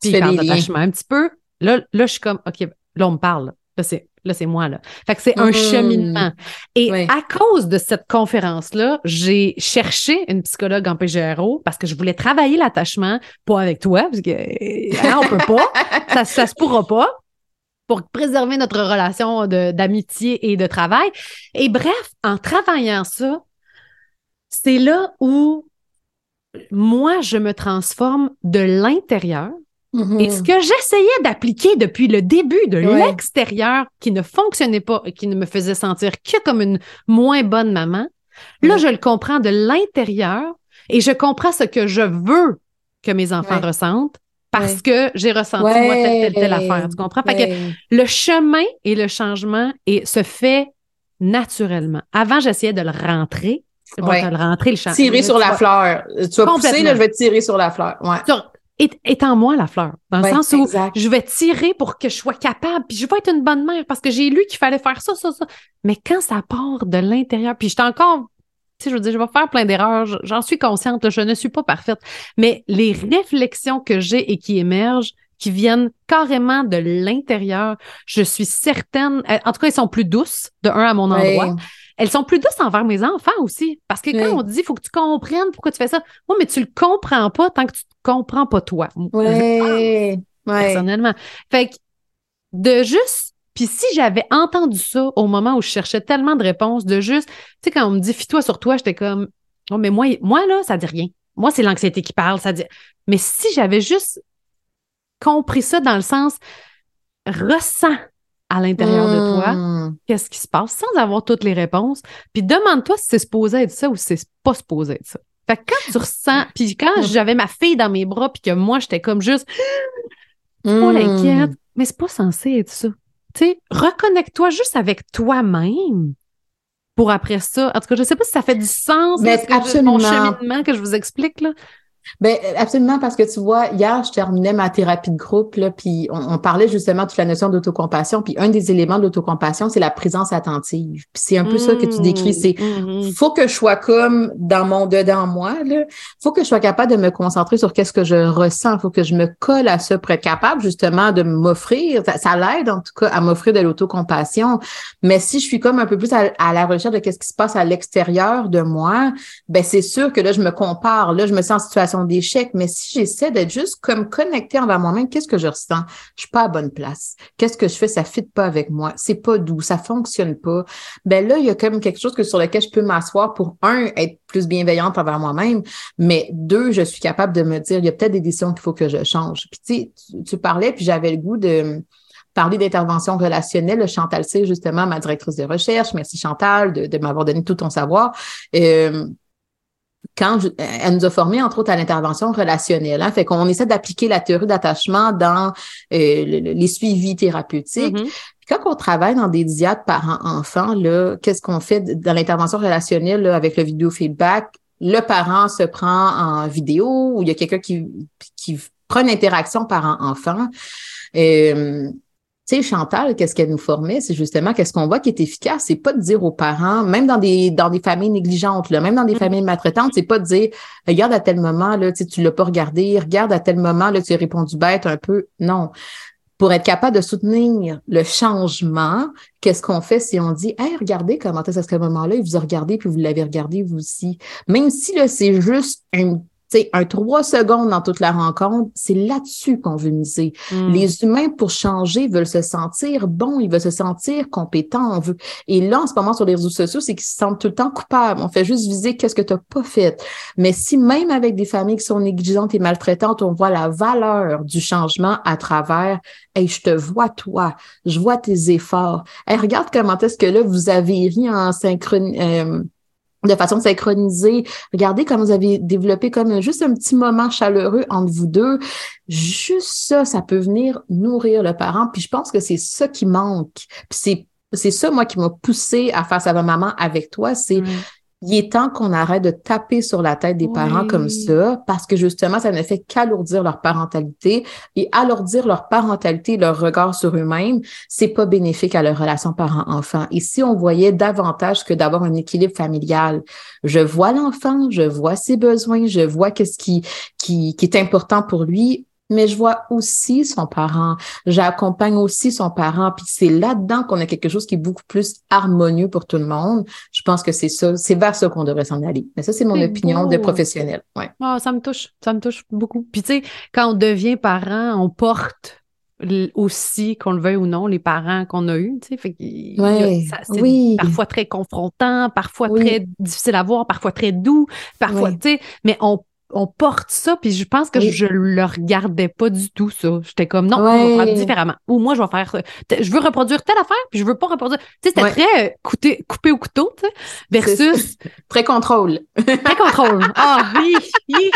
Puis d'attachement un petit peu. Là, là, je suis comme, OK, là, on me parle. Là, c'est Là, c'est moi, là. Fait que c'est un mmh. cheminement. Et à cause de cette conférence-là, j'ai cherché une psychologue en PGRO parce que je voulais travailler l'attachement, pas avec toi, parce que hein, on peut pas. ça, ça se pourra pas pour préserver notre relation d'amitié et de travail. Et bref, en travaillant ça, c'est là où moi, je me transforme de l'intérieur et ce mm-hmm. que j'essayais d'appliquer depuis le début de l'extérieur, qui ne fonctionnait pas et qui ne me faisait sentir que comme une moins bonne maman, là, je le comprends de l'intérieur et je comprends ce que je veux que mes enfants ressentent parce que j'ai ressenti moi telle, telle, telle affaire. Tu comprends? Fait que le chemin et le changement et, se fait naturellement. Avant, j'essayais de le rentrer. Vais le rentrer, le. Tirer sur la fleur. Tu vas pousser, là, je vais tirer sur la fleur. Ouais est, en moi la fleur. Dans le sens où je vais tirer pour que je sois capable, puis je vais être une bonne mère parce que j'ai lu qu'il fallait faire ça, ça, ça. Mais quand ça part de l'intérieur, puis j'étais encore, tu sais, je veux dire, je vais faire plein d'erreurs, j'en suis consciente, je ne suis pas parfaite, mais les réflexions que j'ai et qui émergent, qui viennent carrément de l'intérieur, je suis certaine, en tout cas, elles sont plus douces, de un à mon endroit elles sont plus douces envers mes enfants aussi. Parce que quand on dit, il faut que tu comprennes pourquoi tu fais ça, oui, mais tu le comprends pas tant que tu te comprends pas toi. Oui. Personnellement. Fait que de juste puis si j'avais entendu ça au moment où je cherchais tellement de réponses, de juste, tu sais, quand on me dit fie-toi sur toi, j'étais comme, oh, mais moi, moi, là, ça dit rien. Moi, c'est l'anxiété qui parle, ça dit. Mais si j'avais juste compris ça dans le sens, ressens à l'intérieur de toi, hmm. qu'est-ce qui se passe sans avoir toutes les réponses? Puis demande-toi si c'est supposé être ça ou si c'est pas supposé être ça. Fait que quand tu ressens, puis quand hmm. j'avais ma fille dans mes bras, puis que moi, j'étais comme juste, trop mmh. inquiète, mais c'est pas censé être ça. Tu sais, reconnecte-toi juste avec toi-même pour après ça. En tout cas, je sais pas si ça fait du sens, mais absolument. mon cheminement que je vous explique, là. Ben absolument parce que tu vois, hier je terminais ma thérapie de groupe là, puis on, parlait justement de la notion d'autocompassion, puis un des éléments de l'autocompassion, c'est la présence attentive. Puis c'est un peu ça que tu décris, mmh, c'est mmh. faut que je sois comme dans mon dedans moi là, faut que je sois capable de me concentrer sur qu'est-ce que je ressens, faut que je me colle à ça pour être capable justement de m'offrir, ça, l'aide en tout cas à m'offrir de l'autocompassion. Mais si je suis comme un peu plus à, la recherche de qu'est-ce qui se passe à l'extérieur de moi, ben c'est sûr que là je me compare, là je me sens en situation d'échec, mais si j'essaie d'être juste comme connecté envers moi-même, qu'est-ce que je ressens? Je suis pas à bonne place. Qu'est-ce que je fais? Ça fit pas avec moi. C'est pas doux. Ça fonctionne pas. Ben là, il y a comme quelque chose que sur lequel je peux m'asseoir pour un, être plus bienveillante envers moi-même, mais deux, je suis capable de me dire, il y a peut-être des décisions qu'il faut que je change. Puis tu, sais, tu parlais, puis j'avais le goût de parler d'intervention relationnelle. Chantal c'est justement, ma directrice de recherche. Merci Chantal de, m'avoir donné tout ton savoir. Euh, quand elle nous a formés, entre autres, à l'intervention relationnelle. Hein, fait qu'on essaie d'appliquer la théorie d'attachement dans euh, les suivis thérapeutiques. Mm-hmm. Quand on travaille dans des diades parents-enfants, là, qu'est-ce qu'on fait dans l'intervention relationnelle avec le vidéo feedback? Le parent se prend en vidéo ou il y a quelqu'un qui, qui prend une interaction parent-enfant. Euh, tu sais, Chantal, qu'est-ce qu'elle nous formait? C'est justement qu'est-ce qu'on voit qui est efficace, c'est pas de dire aux parents, même dans des dans des familles négligentes, là, même dans des mm. familles maltraitantes, c'est pas de dire regarde à tel moment, là, tu l'as pas regardé, regarde à tel moment, là, tu as répondu bête un peu. Non. Pour être capable de soutenir le changement, qu'est-ce qu'on fait si on dit Hey, regardez comment est-ce à ce moment-là, il vous a regardé, puis vous l'avez regardé vous aussi? Même si là, c'est juste un c'est un trois secondes dans toute la rencontre, c'est là-dessus qu'on veut miser. Hmm. Les humains, pour changer, veulent se sentir bons, ils veulent se sentir compétents. On veut... Et là, en ce moment, sur les réseaux sociaux, c'est qu'ils se sentent tout le temps coupables. On fait juste viser qu'est-ce que tu n'as pas fait. Mais si même avec des familles qui sont négligentes et maltraitantes, on voit la valeur du changement à travers Hey, je te vois toi, je vois tes efforts. Hey, regarde comment est-ce que là, vous avez ri en synchrone. Euh, de façon synchronisée. Regardez comment vous avez développé comme juste un petit moment chaleureux entre vous deux. Juste ça, ça peut venir nourrir le parent. Puis je pense que c'est ça qui manque. Puis c'est c'est ça, moi, qui m'a poussé à faire ça ma maman avec toi. C'est il est temps qu'on arrête de taper sur la tête des parents comme ça, parce que justement, ça ne fait qu'alourdir leur parentalité et alourdir leur parentalité, leur regard sur eux-mêmes, c'est pas bénéfique à leur relation parent-enfant. Et si on voyait davantage que d'avoir un équilibre familial, je vois l'enfant, je vois ses besoins, je vois qu'est-ce qui, qui, qui est important pour lui, mais je vois aussi son parent, j'accompagne aussi son parent, puis c'est là-dedans qu'on a quelque chose qui est beaucoup plus harmonieux pour tout le monde. Je pense que c'est ça, c'est vers ça qu'on devrait s'en aller. Mais ça, c'est mon opinion de professionnel. Ouais. Oh, ça me touche, ça me touche beaucoup. Puis tu sais, quand on devient parent, on porte aussi, qu'on le veuille ou non, les parents qu'on a eus. Tu sais, c'est oui. parfois très confrontant, parfois très difficile à voir, parfois très doux, parfois, tu sais, mais on on porte ça, puis je pense que je le regardais pas du tout, ça. J'étais comme, non, on va faire différemment. Ou moi, je vais faire, je veux reproduire telle affaire, puis je veux pas reproduire. Tu sais, c'était très euh, coupé, coupé au couteau, tu sais, versus. très contrôle. très contrôle. Ah, oui, oui.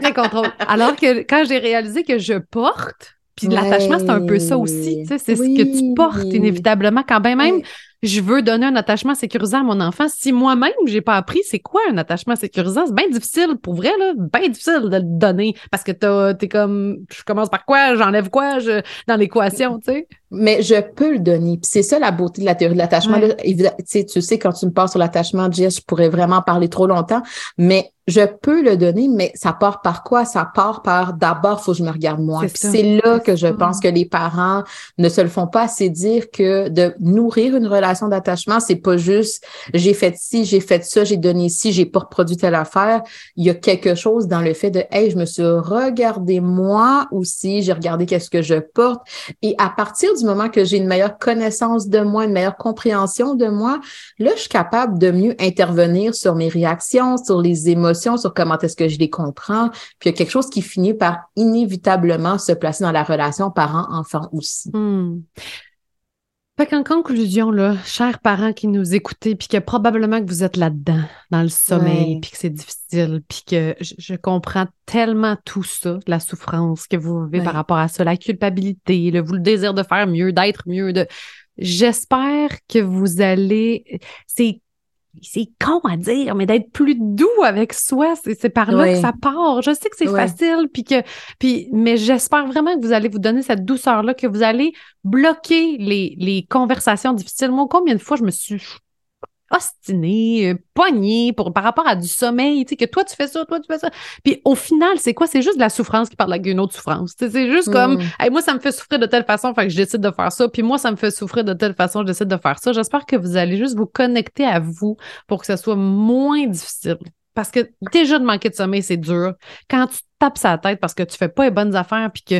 Très contrôle. Alors que quand j'ai réalisé que je porte, puis l'attachement, c'est un peu ça aussi, tu sais, c'est ce que tu portes inévitablement, quand bien même je veux donner un attachement sécurisant à mon enfant. Si moi-même, j'ai pas appris c'est quoi un attachement sécurisant, c'est bien difficile, pour vrai, là, bien difficile de le donner parce que t'es comme, je commence par quoi, j'enlève quoi? Je, dans l'équation, tu sais. Mais je peux le donner. c'est ça la beauté de la théorie de l'attachement. Tu sais, quand tu me parles sur l'attachement, Jess, je pourrais vraiment parler trop longtemps, mais je peux le donner, mais ça part par quoi? Ça part par d'abord, faut que je me regarde moi. C'est là que je pense que les parents ne se le font pas assez dire que de nourrir une relation d'attachement, c'est pas juste j'ai fait ci, j'ai fait ça, j'ai donné ci, j'ai pas reproduit telle affaire. Il y a quelque chose dans le fait de hey, je me suis regardé moi aussi, j'ai regardé qu'est-ce que je porte. Et à partir du moment que j'ai une meilleure connaissance de moi, une meilleure compréhension de moi, là, je suis capable de mieux intervenir sur mes réactions, sur les émotions sur comment est-ce que je les comprends. Puis il y a quelque chose qui finit par inévitablement se placer dans la relation parent-enfant aussi. Hmm. Fait qu'en conclusion, là, chers parents qui nous écoutez, puis que probablement que vous êtes là-dedans, dans le sommeil, puis que c'est difficile, puis que je, comprends tellement tout ça, la souffrance que vous vivez par rapport à ça, la culpabilité, le, vous, le désir de faire mieux, d'être mieux, de... J'espère que vous allez... C'est c'est con à dire, mais d'être plus doux avec soi, c'est par là que ça part. Je sais que c'est facile, puis que, puis, mais j'espère vraiment que vous allez vous donner cette douceur-là, que vous allez bloquer les, les conversations difficiles. Moi, combien de fois je me suis ostiné, euh, pogné pour, par rapport à du sommeil, tu sais, que toi tu fais ça, toi tu fais ça. Puis au final, c'est quoi? C'est juste de la souffrance qui parle avec une autre souffrance. C'est juste comme, mm. moi, ça me fait souffrir de telle façon, fait que je décide de faire ça. Puis moi, ça me fait souffrir de telle façon, je décide de faire ça. J'espère que vous allez juste vous connecter à vous pour que ça soit moins difficile. Parce que déjà de manquer de sommeil, c'est dur. Quand tu tapes sa tête parce que tu fais pas les bonnes affaires puis que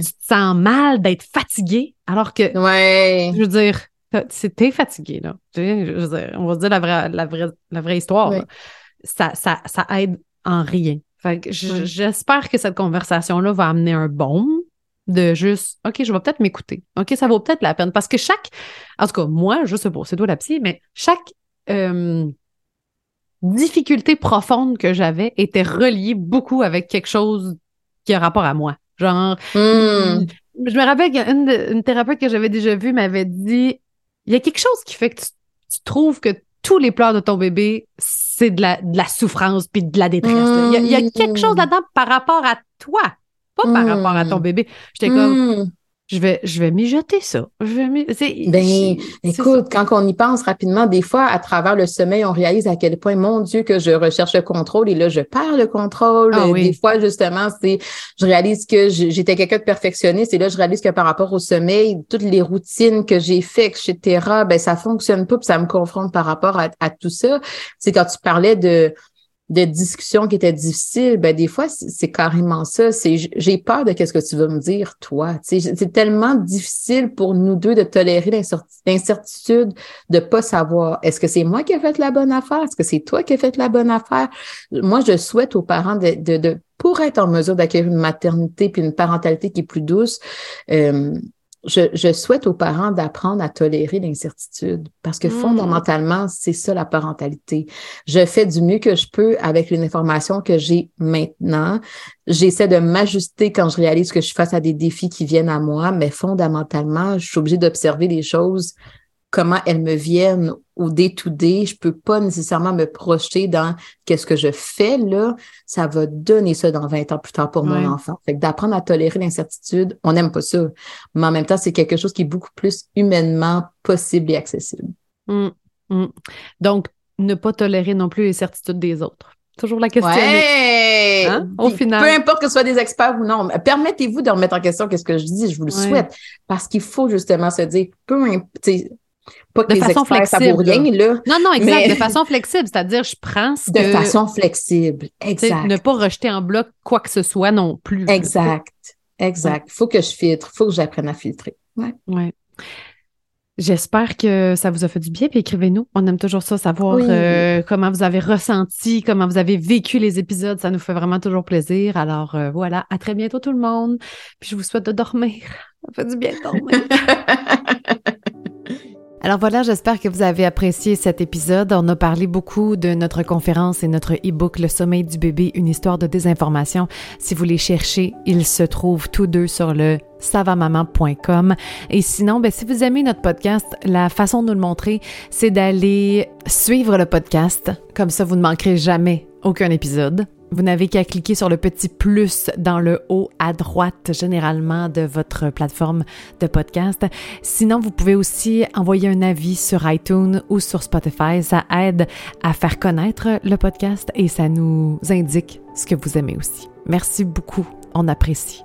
tu te sens mal d'être fatigué, alors que, ouais. je veux dire, T'es fatigué, là. on va se dire la vraie, la vraie, la vraie histoire. Ça, ça, ça aide en rien. j'espère que cette conversation-là va amener un bon de juste, OK, je vais peut-être m'écouter. OK, ça vaut peut-être la peine. Parce que chaque, en tout cas, moi, je sais pas, c'est toi la psy, mais chaque euh, difficulté profonde que j'avais était reliée beaucoup avec quelque chose qui a rapport à moi. Genre, hmm. je me rappelle qu'une une thérapeute que j'avais déjà vue m'avait dit il y a quelque chose qui fait que tu, trouves que tous les pleurs de ton bébé, c'est de la, de la souffrance puis de la détresse. Il, y a, quelque chose mmh. là-dedans par rapport à toi, pas par rapport à ton mmh. bébé. J'étais comme, mmh je vais, je vais mijoter ça. Je vais ben, écoute, quand on y pense rapidement, des fois, à travers le sommeil, on réalise à quel point, mon Dieu, que je recherche le contrôle et là, je perds le contrôle. Ah des fois, justement, c'est, je réalise que j'étais quelqu'un de perfectionniste et là, je réalise que par rapport au sommeil, toutes les routines que j'ai faites, etc., ben, ça fonctionne pas puis ça me confronte par rapport à, à tout ça. C'est quand tu parlais de, de discussions qui étaient difficiles, ben des fois c'est carrément ça. C'est j'ai peur de qu'est-ce que tu vas me dire toi. C'est tellement difficile pour nous deux de tolérer l'incertitude de pas savoir est-ce que c'est moi qui ai fait la bonne affaire, est-ce que c'est toi qui as fait la bonne affaire? Moi je souhaite aux parents de, de, pour être en mesure d'acquérir une maternité puis une parentalité qui est plus douce. Euh, je, souhaite aux parents d'apprendre à tolérer l'incertitude parce que hmm. fondamentalement, c'est ça la parentalité. Je fais du mieux que je peux avec l'information que j'ai maintenant. J'essaie de m'ajuster quand je réalise que je suis face à des défis qui viennent à moi, mais fondamentalement, je suis obligée d'observer les choses comment elles me viennent au day-to-day. Je peux pas nécessairement me projeter dans qu'est-ce que je fais là. Ça va donner ça dans 20 ans plus tard pour mon enfant. Fait que d'apprendre à tolérer l'incertitude, on n'aime pas ça. Mais en même temps, c'est quelque chose qui est beaucoup plus humainement possible et accessible. Hum, hum. Donc, ne pas tolérer non plus les certitudes des autres. Toujours la question. Ouais. Hein? Au final. Peu importe que ce soit des experts ou non, permettez-vous de remettre en question qu'est-ce que je dis, je vous le souhaite. Parce qu'il faut justement se dire, peu importe, pas que de façon experts, flexible. ça vaut rien, là. Non, non, exact. De façon flexible, c'est-à-dire, je prends ce De façon flexible, exact. Ne pas rejeter en bloc quoi que ce soit non plus. Exact, exact. Il faut que je filtre, il faut que j'apprenne à filtrer. Ouais. ouais. J'espère que ça vous a fait du bien. Puis écrivez-nous. On aime toujours ça, savoir euh, comment vous avez ressenti, comment vous avez vécu les épisodes. Ça nous fait vraiment toujours plaisir. Alors euh, voilà, à très bientôt tout le monde. Puis je vous souhaite de dormir. Ça fait du bien de dormir. Alors voilà, j'espère que vous avez apprécié cet épisode. On a parlé beaucoup de notre conférence et notre e-book Le sommeil du bébé, une histoire de désinformation. Si vous les cherchez, ils se trouvent tous deux sur le savamaman.com. Et sinon, ben, si vous aimez notre podcast, la façon de nous le montrer, c'est d'aller suivre le podcast. Comme ça, vous ne manquerez jamais aucun épisode. Vous n'avez qu'à cliquer sur le petit plus dans le haut à droite généralement de votre plateforme de podcast. Sinon, vous pouvez aussi envoyer un avis sur iTunes ou sur Spotify. Ça aide à faire connaître le podcast et ça nous indique ce que vous aimez aussi. Merci beaucoup. On apprécie.